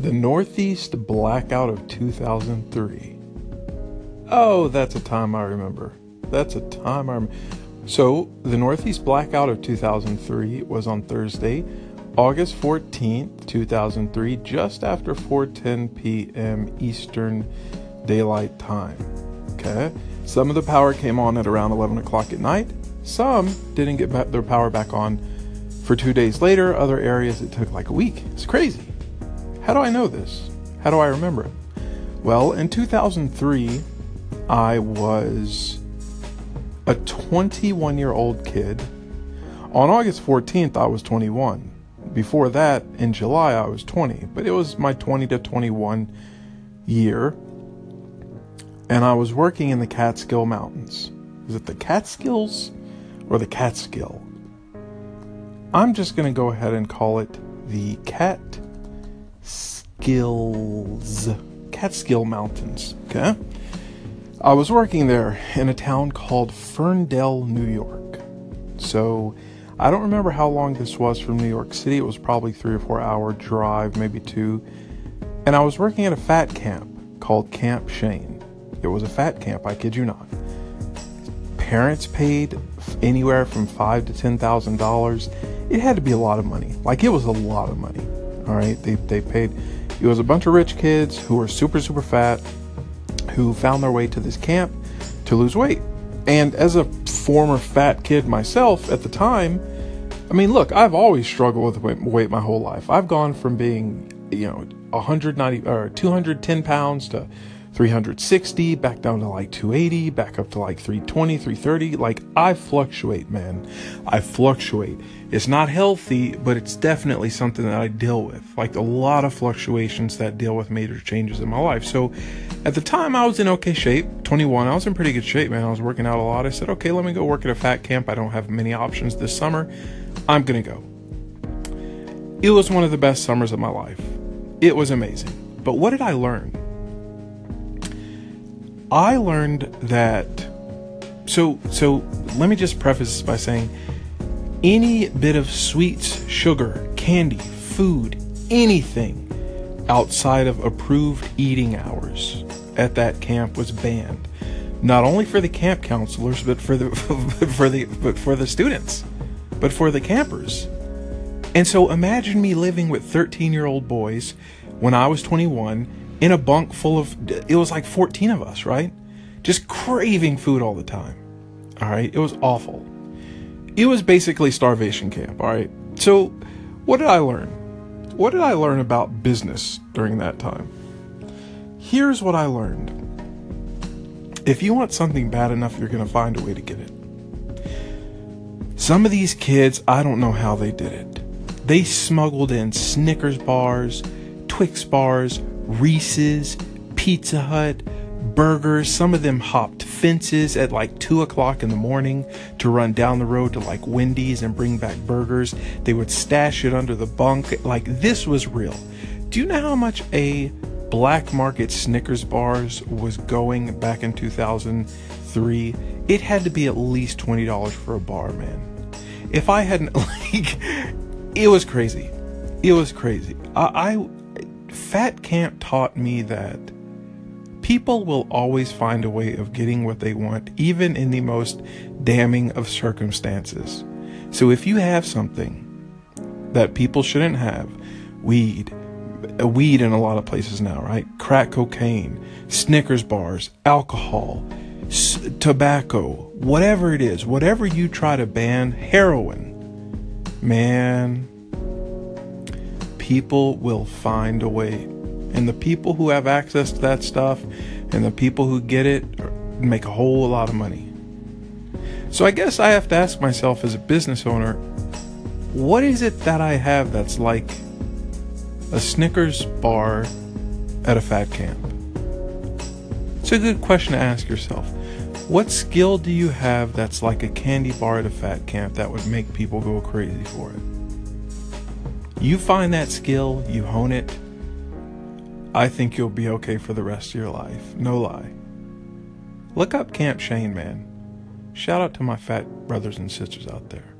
The Northeast Blackout of 2003. Oh, that's a time I remember. That's a time I remember. So, the Northeast Blackout of 2003 was on Thursday, August 14th, 2003, just after 4:10 p.m. Eastern Daylight Time. Okay, some of the power came on at around 11 o'clock at night. Some didn't get their power back on for two days later. Other areas it took like a week. It's crazy. How do I know this? How do I remember it? Well, in 2003, I was a 21 year old kid. On August 14th, I was 21. Before that, in July, I was 20, but it was my 20 to 21 year. And I was working in the Catskill Mountains. Is it the Catskills or the Catskill? I'm just going to go ahead and call it the Cat Skills, Catskill Mountains. Okay. I was working there in a town called Ferndale, New York. So I don't remember how long this was from New York City. It was probably three or four hour drive, maybe two. And I was working at a fat camp called Camp Shane. It was a fat camp, I kid you not. Parents paid anywhere from five to ten thousand dollars. It had to be a lot of money. Like it was a lot of money. All right, they they paid it was a bunch of rich kids who were super, super fat who found their way to this camp to lose weight. And as a former fat kid myself at the time, I mean, look, I've always struggled with weight my whole life. I've gone from being, you know, 190 or 210 pounds to 360, back down to like 280, back up to like 320, 330. Like I fluctuate, man. I fluctuate. It's not healthy, but it's definitely something that I deal with. Like a lot of fluctuations that deal with major changes in my life. So at the time I was in okay shape, 21. I was in pretty good shape, man. I was working out a lot. I said, okay, let me go work at a fat camp. I don't have many options this summer. I'm going to go. It was one of the best summers of my life. It was amazing. But what did I learn? I learned that so so let me just preface by saying any bit of sweets, sugar, candy, food, anything outside of approved eating hours at that camp was banned. Not only for the camp counselors, but for the for the but for the students, but for the campers. And so imagine me living with 13-year-old boys when I was 21 in a bunk full of it was like 14 of us, right? Just craving food all the time. All right? It was awful. It was basically starvation camp, all right? So, what did I learn? What did I learn about business during that time? Here's what I learned. If you want something bad enough, you're going to find a way to get it. Some of these kids, I don't know how they did it. They smuggled in Snickers bars, Twix bars, Reese's, Pizza Hut, burgers. Some of them hopped fences at like 2 o'clock in the morning to run down the road to like Wendy's and bring back burgers. They would stash it under the bunk. Like this was real. Do you know how much a black market Snickers bars was going back in 2003? It had to be at least $20 for a bar, man. If I hadn't, like, it was crazy. It was crazy. I, I Fat Camp taught me that people will always find a way of getting what they want, even in the most damning of circumstances. So if you have something that people shouldn't have, weed, a weed in a lot of places now, right? Crack cocaine, Snickers bars, alcohol, s- tobacco, whatever it is, whatever you try to ban, heroin, man, people will find a way. And the people who have access to that stuff and the people who get it make a whole lot of money. So I guess I have to ask myself as a business owner, what is it that I have that's like a Snickers bar at a fat camp? It's a good question to ask yourself. What skill do you have that's like a candy bar at a fat camp that would make people go crazy for it? You find that skill, you hone it, I think you'll be okay for the rest of your life. No lie. Look up Camp Shane, man. Shout out to my fat brothers and sisters out there.